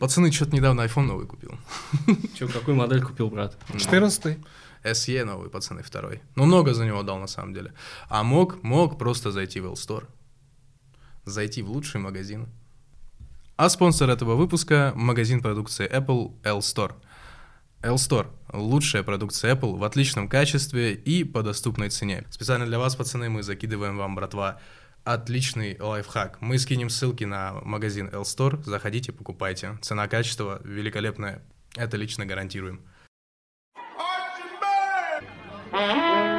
Пацаны, что-то недавно iPhone новый купил. Че, какую модель купил брат? 14 SE новый, пацаны, второй. Ну, много за него дал, на самом деле. А мог, мог просто зайти в L-Store. Зайти в лучший магазин. А спонсор этого выпуска — магазин продукции Apple L-Store. L-Store — лучшая продукция Apple в отличном качестве и по доступной цене. Специально для вас, пацаны, мы закидываем вам, братва, отличный лайфхак. Мы скинем ссылки на магазин L-Store, заходите, покупайте. Цена-качество великолепная, это лично гарантируем. Одну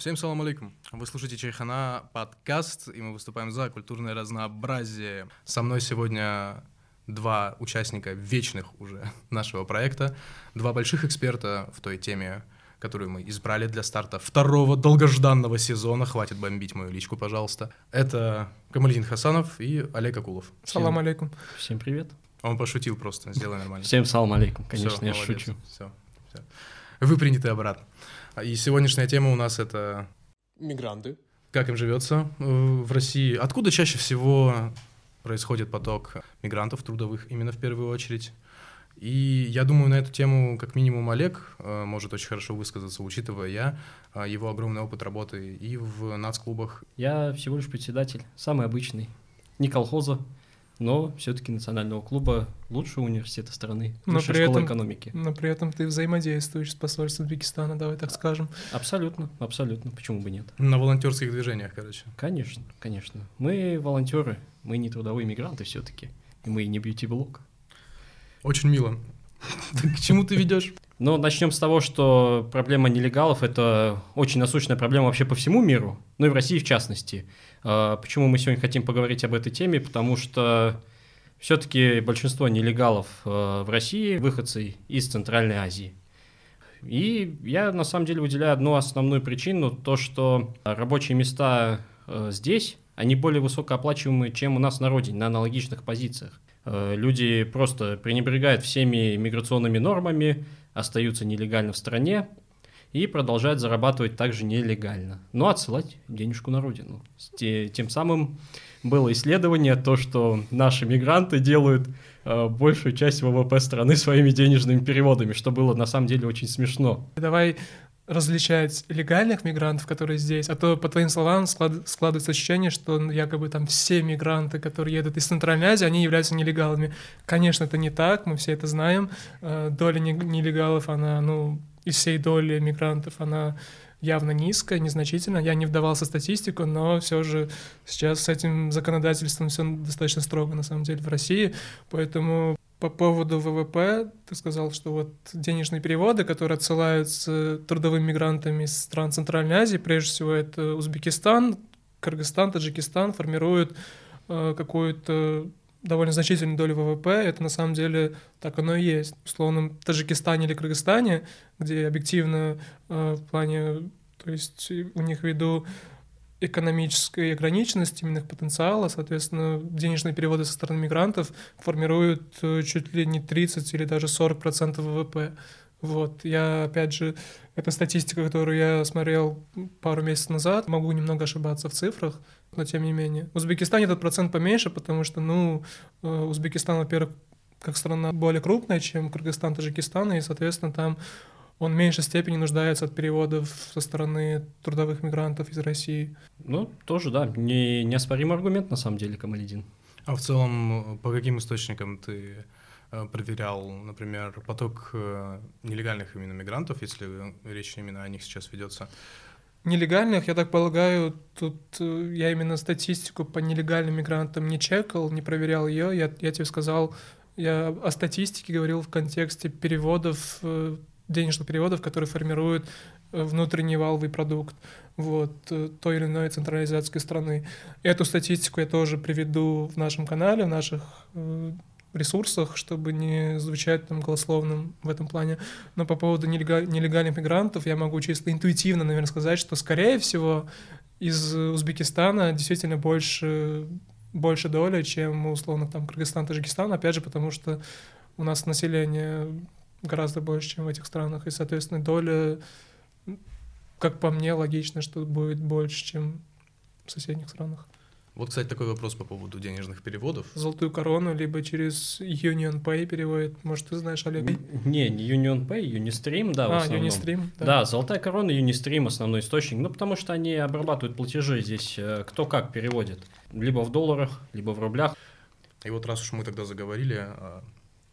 Всем салам алейкум. Вы слушаете Чайхана подкаст, и мы выступаем за культурное разнообразие. Со мной сегодня два участника вечных уже нашего проекта, два больших эксперта в той теме, которую мы избрали для старта второго долгожданного сезона. Хватит бомбить мою личку, пожалуйста. Это Камалидин Хасанов и Олег Акулов. Салам алейкум. Всем привет. Он пошутил просто, сделай нормально. Всем салам алейкум, конечно, Всё, я молодец. шучу. Всё, всё. Вы приняты обратно. И сегодняшняя тема у нас это Мигранты. как им живется э, в России. Откуда чаще всего происходит поток мигрантов трудовых именно в первую очередь? И я думаю, на эту тему как минимум Олег э, может очень хорошо высказаться, учитывая я э, его огромный опыт работы и в нацклубах. Я всего лишь председатель, самый обычный, не колхоза, но все-таки национального клуба лучшего университета страны, Но при школа этом- экономики. Но при этом ты взаимодействуешь с посольством Узбекистана, давай так скажем. Абсолютно, абсолютно, почему бы нет? На волонтерских движениях, короче. Конечно, конечно. Мы волонтеры, мы не трудовые мигранты все-таки, и мы не бьюти-блог. Очень мило. К чему ты ведешь? Но начнем с того, что проблема нелегалов – это очень насущная проблема вообще по всему миру, ну и в России в частности. А, Почему мы сегодня хотим поговорить об этой теме? Потому что все-таки большинство нелегалов э, в России – выходцы из Центральной Азии. И я на самом деле выделяю одну основную причину, то что рабочие места э, здесь, они более высокооплачиваемые, чем у нас на родине, на аналогичных позициях. Э, Люди просто пренебрегают всеми миграционными нормами, остаются нелегально в стране и продолжают зарабатывать также нелегально, но отсылать денежку на родину. Тем самым было исследование, то, что наши мигранты делают э, большую часть ВВП страны своими денежными переводами, что было на самом деле очень смешно. Давай различать легальных мигрантов, которые здесь, а то, по твоим словам, склад- складывается ощущение, что ну, якобы там все мигранты, которые едут из Центральной Азии, они являются нелегалами. Конечно, это не так, мы все это знаем. Э, Доля не- нелегалов, она, ну, из всей доли мигрантов, она явно низкая, незначительная. Я не вдавался в статистику, но все же сейчас с этим законодательством все достаточно строго, на самом деле, в России. Поэтому по поводу ВВП, ты сказал, что вот денежные переводы, которые отсылаются трудовыми мигрантами из стран Центральной Азии, прежде всего это Узбекистан, Кыргызстан, Таджикистан, формируют э, какую-то довольно значительную долю ВВП. Это на самом деле так оно и есть. В условном Таджикистане или Кыргызстане, где объективно э, в плане, то есть у них ввиду экономической ограниченности именно потенциала, соответственно, денежные переводы со стороны мигрантов формируют э, чуть ли не 30 или даже 40% ВВП. Вот, я, опять же, это статистика, которую я смотрел пару месяцев назад, могу немного ошибаться в цифрах, но тем не менее. В Узбекистане этот процент поменьше, потому что, ну, э, Узбекистан, во-первых, как страна более крупная, чем Кыргызстан, Таджикистан, и, соответственно, там он в меньшей степени нуждается от переводов со стороны трудовых мигрантов из России. Ну, тоже, да, не, неоспоримый аргумент на самом деле, Камалидин. А в целом, по каким источникам ты э, проверял, например, поток э, нелегальных именно мигрантов, если речь именно о них сейчас ведется? Нелегальных, я так полагаю, тут э, я именно статистику по нелегальным мигрантам не чекал, не проверял ее. Я, я тебе сказал, я о статистике говорил в контексте переводов, денежных переводов, которые формируют э, внутренний валовый продукт вот, э, той или иной централизации страны. Эту статистику я тоже приведу в нашем канале, в наших э, ресурсах, чтобы не звучать там голословным в этом плане. Но по поводу нелега- нелегальных мигрантов я могу чисто интуитивно, наверное, сказать, что, скорее всего, из Узбекистана действительно больше, больше доля, чем, условно, там, Кыргызстан, Таджикистан, опять же, потому что у нас население гораздо больше, чем в этих странах, и, соответственно, доля, как по мне, логично, что будет больше, чем в соседних странах. Вот, кстати, такой вопрос по поводу денежных переводов. Золотую корону либо через Union Pay переводит. Может, ты знаешь, Олег? Не, не Union Pay, Unistream, да, в а, основном. Unistream, да. Да, золотая корона, Unistream основной источник. Ну, потому что они обрабатывают платежи здесь, э, кто как переводит. Либо в долларах, либо в рублях. И вот раз уж мы тогда заговорили,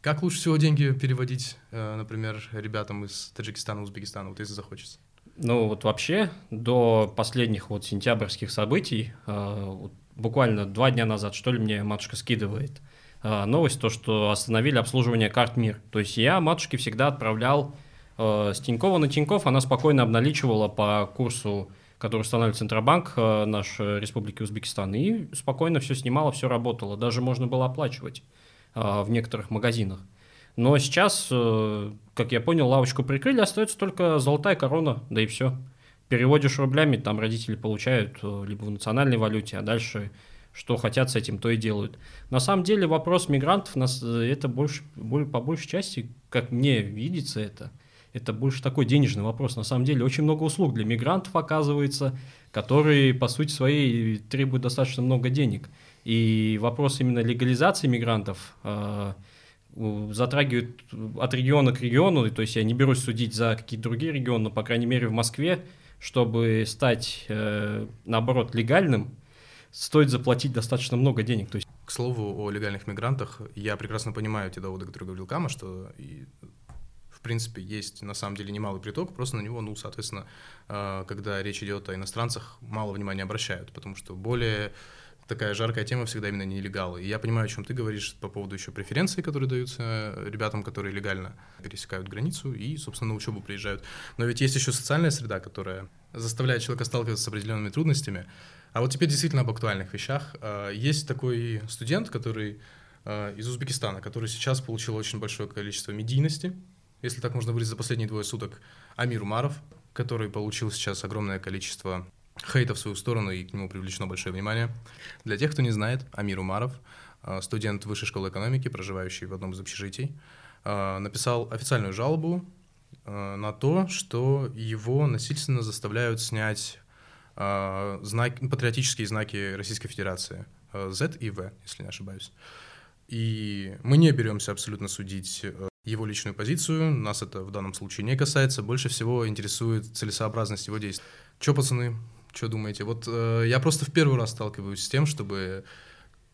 как лучше всего деньги переводить, э, например, ребятам из Таджикистана, Узбекистана, вот если захочется? Ну, вот вообще, до последних вот сентябрьских событий, э, буквально два дня назад, что ли, мне матушка скидывает э, новость, то, что остановили обслуживание карт МИР. То есть я матушке всегда отправлял с Тинькова на Тиньков, она спокойно обналичивала по курсу, который устанавливает Центробанк наш э, Республики Узбекистан, и спокойно все снимало, все работало. Даже можно было оплачивать в некоторых магазинах. Но сейчас, э, как я понял, лавочку прикрыли, остается только золотая корона, да и все переводишь рублями, там родители получают э, либо в национальной валюте, а дальше что хотят с этим, то и делают. На самом деле вопрос мигрантов, нас, э, это больше, по большей части, как мне видится это, это больше такой денежный вопрос. На самом деле очень много услуг для мигрантов оказывается, которые по сути своей требуют достаточно много денег. И вопрос именно легализации мигрантов э, затрагивает от региона к региону, то есть я не берусь судить за какие-то другие регионы, но, по крайней мере, в Москве чтобы стать, э, наоборот, легальным, стоит заплатить достаточно много денег. То есть... К слову о легальных мигрантах, я прекрасно понимаю те доводы, которые говорил Кама, что в принципе есть на самом деле немалый приток, просто на него, ну, соответственно, э, когда речь идет о иностранцах, мало внимания обращают, потому что более такая жаркая тема всегда именно нелегалы. И я понимаю, о чем ты говоришь по поводу еще преференций, которые даются ребятам, которые легально пересекают границу и, собственно, на учебу приезжают. Но ведь есть еще социальная среда, которая заставляет человека сталкиваться с определенными трудностями. А вот теперь действительно об актуальных вещах. А, есть такой студент, который а, из Узбекистана, который сейчас получил очень большое количество медийности, если так можно выразить, за последние двое суток, Амир Умаров, который получил сейчас огромное количество хейта в свою сторону, и к нему привлечено большое внимание. Для тех, кто не знает, Амир Умаров, э, студент Высшей школы экономики, проживающий в одном из общежитий, э, написал официальную жалобу э, на то, что его насильственно заставляют снять знаки, патриотические знаки Российской Федерации, Z и V, если не ошибаюсь. И мы не беремся абсолютно судить его личную позицию, нас это в данном случае не касается, больше всего интересует целесообразность его действий. Че, пацаны, что думаете? Вот э, я просто в первый раз сталкиваюсь с тем, чтобы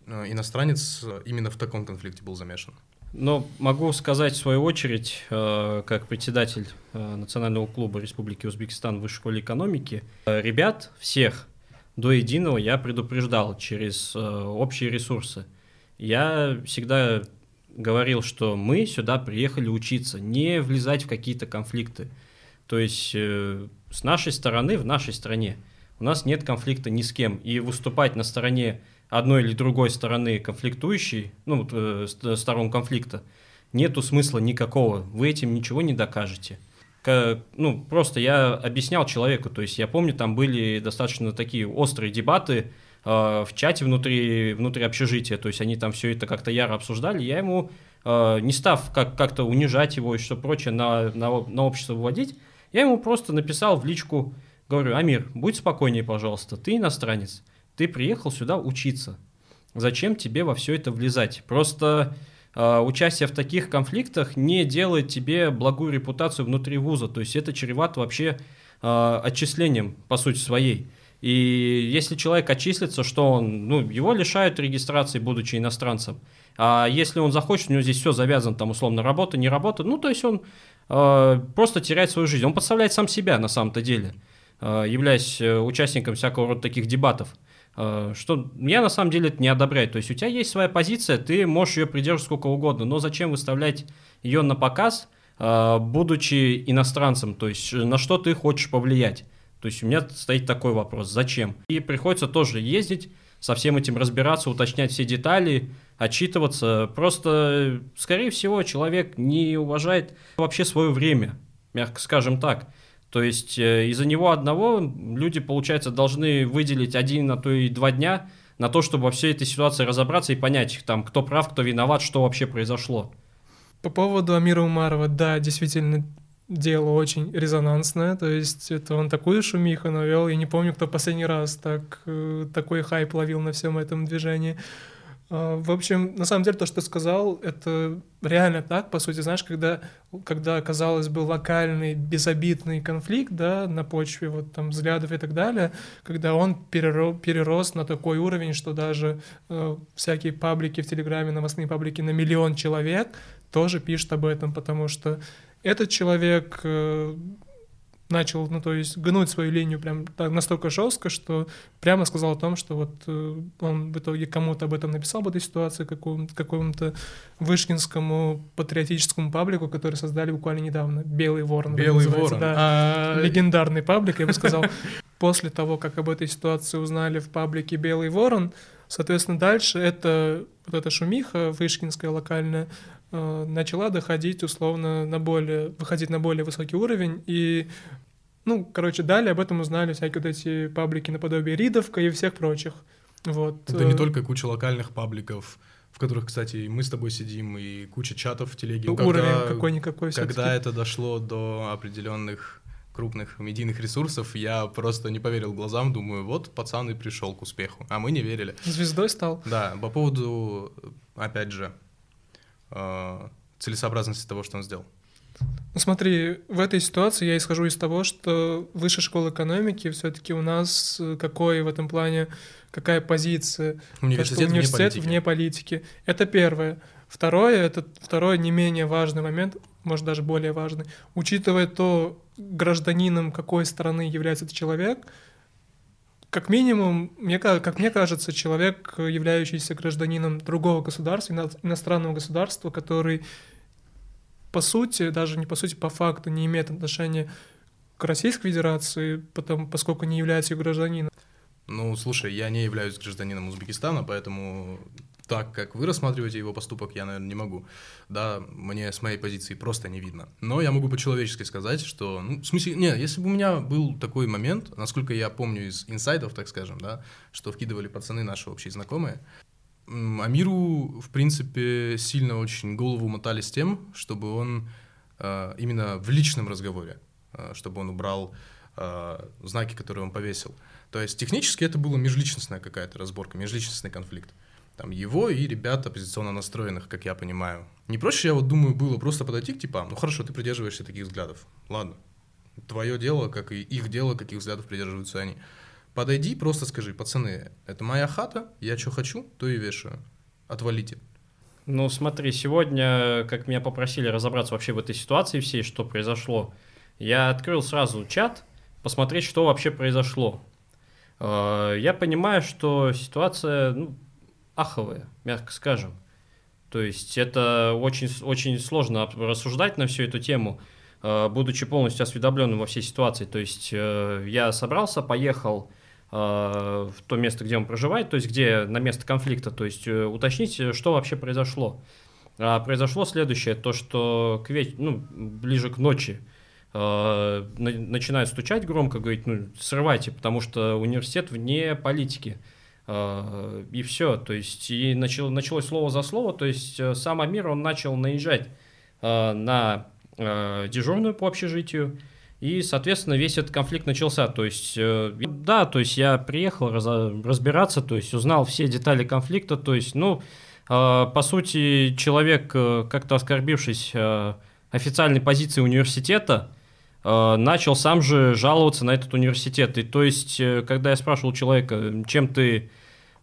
э, иностранец именно в таком конфликте был замешан. Но могу сказать в свою очередь, э, как председатель э, Национального клуба Республики Узбекистан Высшей школе экономики, э, ребят всех до единого я предупреждал через э, общие ресурсы. Я всегда говорил, что мы сюда приехали учиться, не влезать в какие-то конфликты. То есть э, с нашей стороны, в нашей стране – у нас нет конфликта ни с кем. И выступать на стороне одной или другой стороны конфликтующей, ну, э, сторон конфликта, нету смысла никакого. Вы этим ничего не докажете. К, ну, просто я объяснял человеку, то есть я помню, там были достаточно такие острые дебаты э, в чате внутри, внутри общежития, то есть они там все это как-то яро обсуждали, я ему, э, не став как- как-то унижать его и что прочее на, на, на общество выводить, я ему просто написал в личку, Говорю, Амир, будь спокойнее, пожалуйста, ты иностранец, ты приехал сюда учиться. Зачем тебе во все это влезать? Просто э, участие в таких конфликтах не делает тебе благую репутацию внутри вуза. То есть это чревато вообще э, отчислением, по сути своей. И если человек отчислится, что он, ну, его лишают регистрации, будучи иностранцем. А если он захочет, у него здесь все завязано, там, условно, работа, не работа, ну, то есть он э, просто теряет свою жизнь. Он подставляет сам себя на самом-то деле. Э, являясь э, участником всякого рода таких дебатов, э, что я на самом деле это не одобряю. То есть у тебя есть своя позиция, ты можешь ее придерживать сколько угодно, но зачем выставлять ее на показ, будучи иностранцем? То есть на что ты хочешь повлиять? То есть у меня стоит такой вопрос, зачем? И приходится тоже ездить, со всем этим разбираться, уточнять все детали, отчитываться. Просто, скорее всего, человек не уважает вообще свое время, мягко скажем так. То есть э, из-за него одного люди, получается, должны выделить один, а то и два дня на то, чтобы во всей этой ситуации разобраться и понять, там, кто прав, кто виноват, что вообще произошло. По поводу Амира Умарова, да, действительно, дело очень резонансное, то есть это он такую шумиху навел, я не помню, кто последний раз так, э, такой хайп ловил на всем этом движении. А, В общем, на самом деле то, что ты сказал, это реально так, по сути, знаешь, когда, когда казалось бы, локальный, безобидный конфликт, да, на почве вот там взглядов и так далее, когда он переро- перерос на такой уровень, что даже э, всякие паблики в Телеграме, новостные паблики на миллион человек тоже пишут об этом, потому что этот человек э, начал, ну, то есть гнуть свою линию прям так, настолько жестко, что прямо сказал о том, что вот э, он в итоге кому-то об этом написал, об этой ситуации, какому- какому-то вышкинскому патриотическому паблику, который создали буквально недавно, «Белый ворон». Белый ворон. да. А, Легендарный паблик, я бы сказал. После того, как об этой ситуации узнали в паблике «Белый ворон», соответственно, дальше это, вот эта шумиха вышкинская, локальная, э, начала доходить условно на более, выходить на более высокий уровень, и ну, короче, далее об этом узнали всякие вот эти паблики наподобие Ридовка и всех прочих. Вот. Это не э, только куча локальных пабликов, в которых, кстати, и мы с тобой сидим, и куча чатов в телеге. Ну, уровень когда- какой-никакой Когда это дошло до определенных крупных медийных ресурсов, я просто не поверил глазам, думаю, вот пацан и пришел к успеху, а мы не верили. Звездой стал. Да, по поводу, опять же, э, целесообразности того, что он сделал. Ну смотри, в этой ситуации я исхожу из того, что высшая школа экономики все-таки у нас э, какой в этом плане, какая позиция. Университет, То, университет вне политики. вне политики. Это первое. Второе, это второй не менее важный момент, может даже более важный. Учитывая то, гражданином какой страны является этот человек, как минимум, мне, ка- как мне кажется, человек, э, являющийся гражданином другого государства, ино- иностранного государства, который по сути, даже не по сути, по факту не имеет отношения к Российской Федерации, потому, поскольку не является ее гражданином. Ну, слушай, я не являюсь гражданином Узбекистана, поэтому так, как вы рассматриваете его поступок, я, наверное, не могу. Да, мне с моей позиции просто не видно. Но я могу по-человечески сказать, что, ну, в смысле, не, если бы у меня был такой момент, насколько я помню из инсайдов, так скажем, да, что вкидывали пацаны наши общие знакомые, Амиру, в принципе, сильно очень голову мотали с тем, чтобы он э, именно в личном разговоре, э, чтобы он убрал э, знаки, которые он повесил. То есть технически это была межличностная какая-то разборка, межличностный конфликт. Там его и ребят оппозиционно настроенных, как я понимаю. Не проще, я вот думаю, было просто подойти к типам, ну хорошо, ты придерживаешься таких взглядов, ладно. Твое дело, как и их дело, каких взглядов придерживаются они. Подойди, просто скажи, пацаны, это моя хата, я что хочу, то и вешаю. Отвалите. Ну, смотри, сегодня, как меня попросили разобраться вообще в этой ситуации всей, что произошло, я открыл сразу чат, посмотреть, что вообще произошло. Э, Я понимаю, что ситуация ну, аховая, мягко скажем. То есть это очень, очень сложно рассуждать на всю эту тему, э, будучи полностью осведомленным во всей ситуации. То есть э, я собрался, поехал в то место, где он проживает, то есть где на место конфликта, то есть э, уточнить, э, что вообще произошло. А произошло следующее, то что к веч- ну, ближе к ночи э, на- начинают стучать громко, говорить, ну, срывайте, потому что университет вне политики. Э, И все, то есть и начало, началось слово за слово, то есть э, сам Амир, он начал наезжать э, на э, дежурную по общежитию, и, соответственно, весь этот конфликт начался. То есть, э, да, то есть я приехал разбираться, то есть узнал все детали конфликта, то есть, ну, э, по сути, человек, э, как-то оскорбившись официальной позиции университета, начал сам же жаловаться на этот университет. И то есть, когда я спрашивал человека, чем ты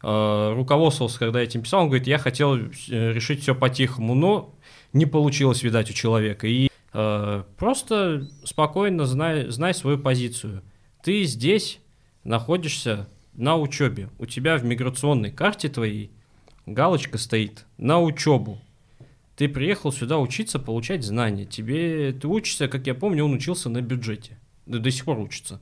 руководствовался, когда я этим писал, он говорит, я хотел решить все по-тихому, но не получилось, видать, у человека. И просто спокойно знай, знай свою позицию. Ты здесь находишься на учебе. У тебя в миграционной карте твоей галочка стоит на учебу. Ты приехал сюда учиться, получать знания. Тебе ты учишься, как я помню, он учился на бюджете. Да до сих пор учится.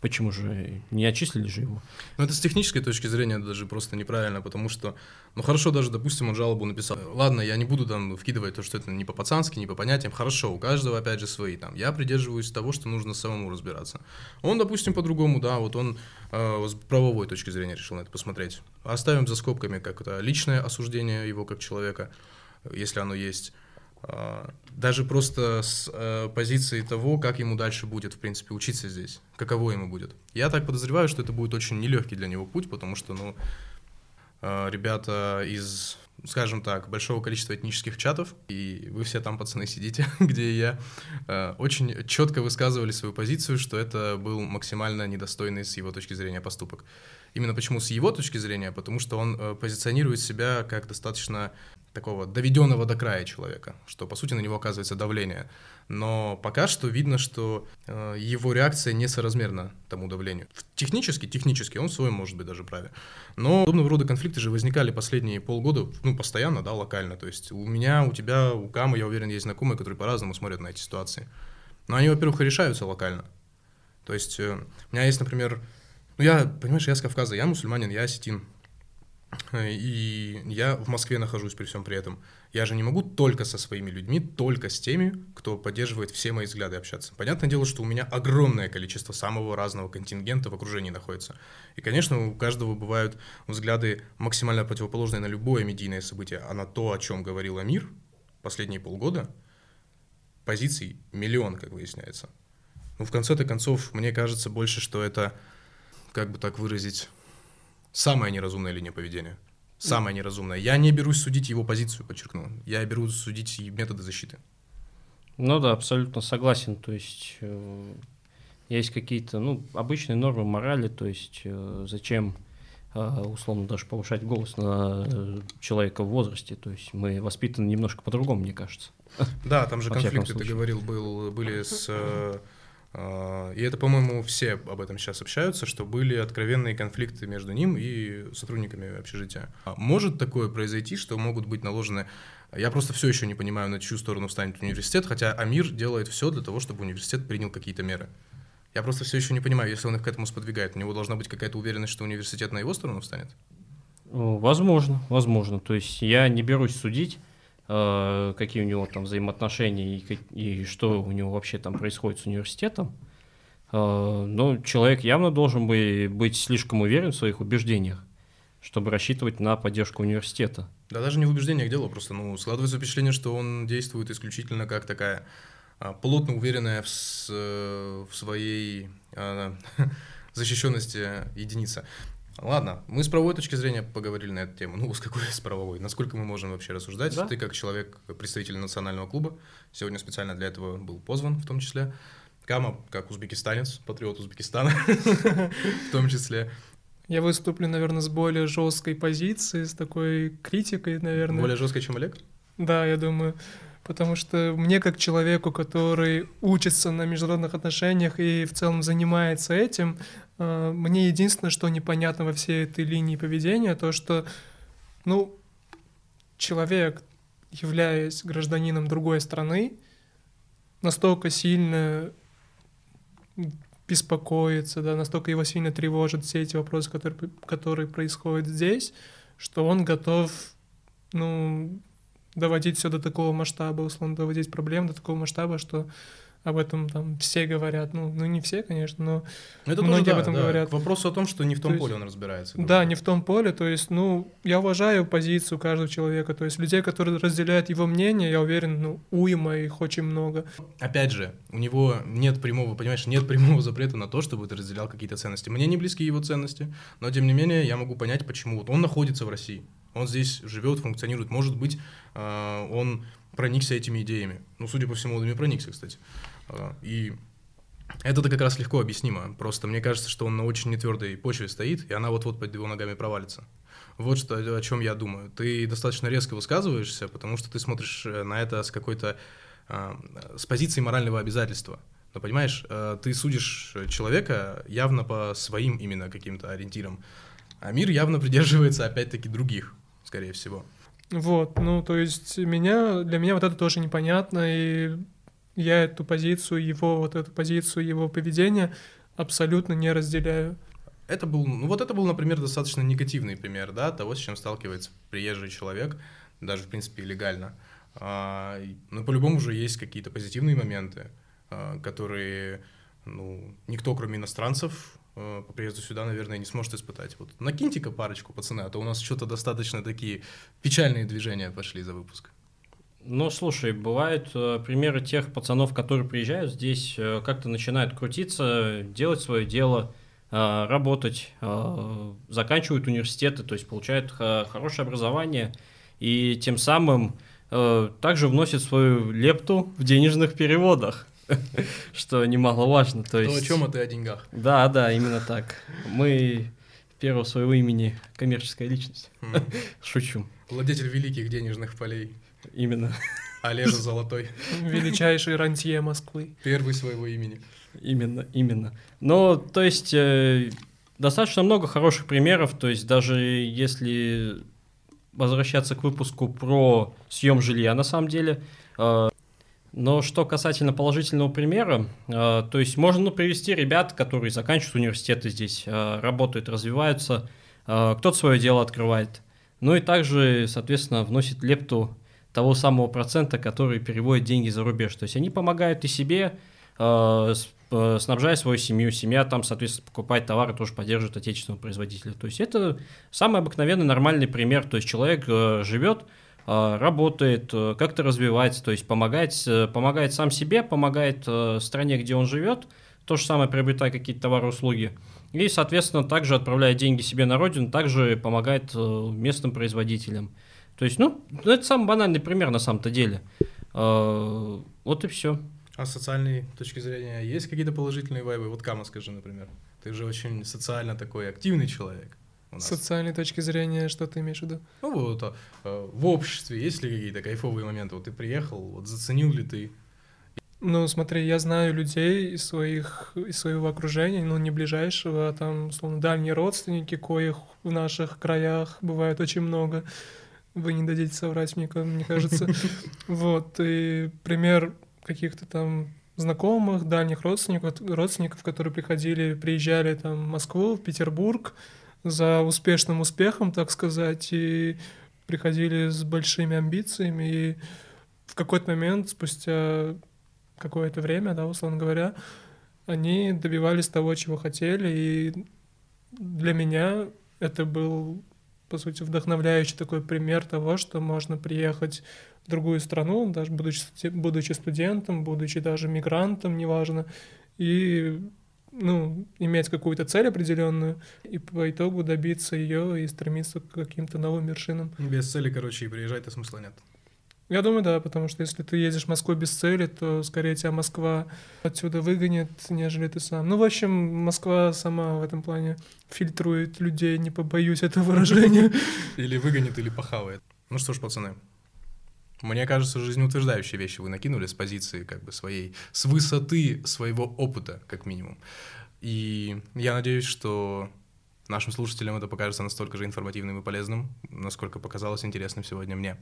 Почему же не отчислили же его? Но это с технической точки зрения даже просто неправильно, потому что, ну хорошо, даже, допустим, он жалобу написал. Ладно, я не буду там вкидывать то, что это не по-пацански, не по понятиям. Хорошо, у каждого, опять же, свои там. Я придерживаюсь того, что нужно самому разбираться. Он, допустим, по-другому, да, вот он э, с правовой точки зрения решил на это посмотреть. Оставим за скобками как это личное осуждение его как человека, если оно есть. А, даже просто с э, позиции того, как ему дальше будет, в принципе, учиться здесь, каково ему будет. Я так подозреваю, что это будет очень нелегкий для него путь, потому что, ну, э, ребята из, скажем так, большого количества этнических чатов, и вы все там, пацаны, сидите, где и я, э, очень четко высказывали свою позицию, что это был максимально недостойный с его точки зрения поступок. Именно почему с его точки зрения? Потому что он э, позиционирует себя как достаточно такого доведенного до края человека, что по сути на него оказывается давление. Но пока что видно, что э, его реакция несоразмерна тому давлению. Технически, технически он в своем может быть даже праве. Но подобного рода конфликты же возникали последние полгода, ну, постоянно, да, локально. То есть у меня, у тебя, у Камы, я уверен, есть знакомые, которые по-разному смотрят на эти ситуации. Но они, во-первых, решаются локально. То есть э, у меня есть, например, ну, я, понимаешь, я с Кавказа, я мусульманин, я осетин. И я в Москве нахожусь при всем при этом. Я же не могу только со своими людьми, только с теми, кто поддерживает все мои взгляды общаться. Понятное дело, что у меня огромное количество самого разного контингента в окружении находится. И, конечно, у каждого бывают взгляды максимально противоположные на любое медийное событие, а на то, о чем говорил Амир последние полгода, позиций миллион, как выясняется. Ну, в конце-то концов, мне кажется больше, что это, как бы так выразить, самая неразумная линия поведения. Самая неразумная. Я не берусь судить его позицию, подчеркну. Я берусь судить методы защиты. Ну да, абсолютно согласен. То есть э, есть какие-то ну, обычные нормы морали, то есть э, зачем э, условно даже повышать голос на э, человека в возрасте. То есть мы воспитаны немножко по-другому, мне кажется. Да, там же конфликты, ты говорил, был, были с... э, И это, по-моему, все об этом сейчас общаются, что были откровенные конфликты между ним и сотрудниками общежития. А Может такое произойти, что могут быть наложены... Я просто все еще не понимаю, на чью сторону встанет университет, хотя Амир делает все для того, чтобы университет принял какие-то меры. Я просто все еще не понимаю, если он их к этому сподвигает, у него должна быть какая-то уверенность, что университет на его сторону встанет? Возможно, возможно. То есть я не берусь судить, какие у него там взаимоотношения и, и что у него вообще там происходит с университетом. Э, Но человек явно должен бы быть слишком уверен в своих убеждениях, чтобы рассчитывать на поддержку университета. Да даже не в убеждениях дело, просто ну, складывается впечатление, что он действует исключительно как такая а, плотно уверенная в, с- э, в своей а, защищенности единица. Ладно, мы с правовой точки зрения поговорили на эту тему. Ну, с какой с правовой? Насколько мы можем вообще рассуждать? Да. Ты как человек, представитель национального клуба, сегодня специально для этого был позван в том числе. Кама, как узбекистанец, патриот Узбекистана в том числе. Я выступлю, наверное, с более жесткой позиции, с такой критикой, наверное. Более жестко, чем Олег? Да, я думаю. Потому что мне, как человеку, который учится на международных отношениях и в целом занимается этим, э, мне единственное, что непонятно во всей этой линии поведения, то, что, ну, человек, являясь гражданином другой страны, настолько сильно беспокоится, да, настолько его сильно тревожат все эти вопросы, которые, которые происходят здесь, что он готов, ну, доводить все до такого масштаба, условно, доводить проблем до такого масштаба, что об этом там все говорят. Ну, ну не все, конечно, но Это Многие тоже, об этом да. говорят. К вопросу о том, что не в том То есть- поле он разбирается. да, говоря. не в том поле. То есть, ну, я уважаю позицию каждого человека. То есть людей, которые разделяют его мнение, я уверен, ну, уйма их очень много. Опять же, у него нет прямого, понимаешь, нет прямого запрета на то, чтобы ты разделял какие-то ценности. Мне не близки его ценности, но тем не менее я могу понять, почему. Вот он находится в России, он здесь живет, функционирует. Может быть, э, он проникся этими идеями. Ну, судя по всему, он ими проникся, кстати. Э, И это-то как раз легко объяснимо. Просто мне кажется, что он на очень нетвердой почве стоит, и она вот-вот под его ногами провалится. Вот что, о чем я думаю. Ты достаточно резко высказываешься, потому что ты смотришь э, на это с какой-то а, с позиции морального обязательства. Но понимаешь, э, ты судишь человека явно по своим именно каким-то ориентирам, а мир явно придерживается опять-таки других, скорее всего. Вот, ну, то есть меня, для меня вот это тоже непонятно, и я эту позицию, его вот эту позицию, его поведения абсолютно не разделяю. Это был, ну вот это был, например, достаточно негативный пример, да, того, с чем сталкивается приезжий человек, даже, в принципе, легально. А, но по-любому же есть какие-то позитивные моменты, а, которые, ну, никто, кроме иностранцев, по приезду сюда, наверное, не сможет испытать. Вот накиньте-ка парочку, пацаны, а то у нас что-то достаточно такие печальные движения пошли за выпуск. Ну, слушай, бывают э, примеры тех пацанов, которые приезжают здесь, э, как-то начинают крутиться, делать свое дело, э, работать, э, заканчивают университеты, то есть получают х- хорошее образование и тем самым э, также вносят свою лепту в денежных переводах, что немаловажно. То То, есть... о чем это и о деньгах. Да, да, именно так. Мы первого своего имени коммерческая личность. М. Шучу. Владетель великих денежных полей. Именно. Олежа Золотой. Величайший рантье Москвы. Первый своего имени. Именно, именно. Но, то есть, э, достаточно много хороших примеров. То есть, даже если возвращаться к выпуску про съем жилья, на самом деле. э, но что касательно положительного примера, э, то есть можно ну, привести ребят, которые заканчивают университеты здесь, э, работают, развиваются, э, кто-то свое дело открывает. Ну и также, соответственно, вносит лепту того самого процента, который переводит деньги за рубеж. То есть они помогают и себе, снабжая свою семью. Семья там, соответственно, покупает товары, тоже поддерживает отечественного производителя. То есть это самый обыкновенный нормальный пример. То есть человек живет, работает, э, как-то развивается, то есть помогает, э, помогает сам себе, помогает э, стране, где он живет, то же самое приобретая какие-то товары услуги. И, соответственно, также отправляя деньги себе на родину, также помогает э, местным производителям. То есть, ну, ну, это самый банальный пример на самом-то деле. Э, Вот и все. А с социальной точки зрения есть какие-то положительные вайбы? Вот Кама, скажи, например. Ты же очень социально такой активный человек. С социальной точки зрения, что ты имеешь в виду? Ну вот, э, в обществе есть ли какие-то кайфовые моменты? Вот ты приехал, вот заценил ли ты? Ну, смотри, я знаю людей из, своих, из своего окружения, ну, не ближайшего, а там, условно, дальние родственники, коих в наших краях бывает очень много. Вы не дадите соврать, мне, мне кажется. Вот, и пример каких-то там знакомых, дальних родственников, родственников, которые приходили, приезжали там в Москву, в Петербург за успешным успехом, так сказать, и приходили с большими амбициями, и в какой-то момент, спустя какое-то время, да, условно говоря, они добивались того, чего хотели, и для меня это был, по сути, вдохновляющий такой пример того, что можно приехать в другую страну, даже будучи, будучи студентом, будучи даже мигрантом, неважно, и ну, иметь какую-то цель определенную и по итогу добиться ее и стремиться к каким-то новым вершинам. Без цели, короче, и приезжать-то смысла нет. Я думаю, да, потому что если ты едешь в Москву без цели, то скорее тебя Москва отсюда выгонит, нежели ты сам. Ну, в общем, Москва сама в этом плане фильтрует людей, не побоюсь этого выражения. Или выгонит, или похавает. Ну что ж, пацаны, мне кажется, жизнеутверждающие вещи вы накинули с позиции как бы своей, с высоты своего опыта, как минимум. И я надеюсь, что нашим слушателям это покажется настолько же информативным и полезным, насколько показалось интересным сегодня мне.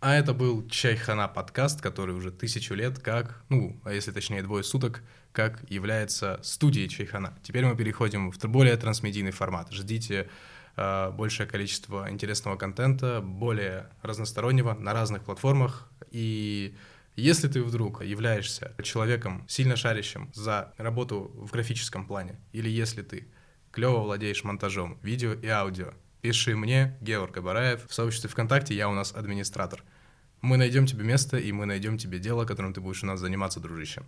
А это был Чайхана подкаст, который уже тысячу лет как, ну, а если точнее двое суток, как является студией Чайхана. Теперь мы переходим в более трансмедийный формат. Ждите большее количество интересного контента, более разностороннего на разных платформах. И если ты вдруг являешься человеком, сильно шарящим за работу в графическом плане, или если ты клево владеешь монтажом видео и аудио, пиши мне, Георг Абараев, в сообществе ВКонтакте я у нас администратор. Мы найдем тебе место, и мы найдем тебе дело, которым ты будешь у нас заниматься, дружище.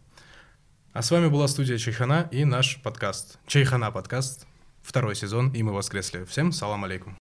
А с вами была студия Чайхана и наш подкаст. Чайхана подкаст, второй сезон, и мы воскресли. Всем салам алейкум.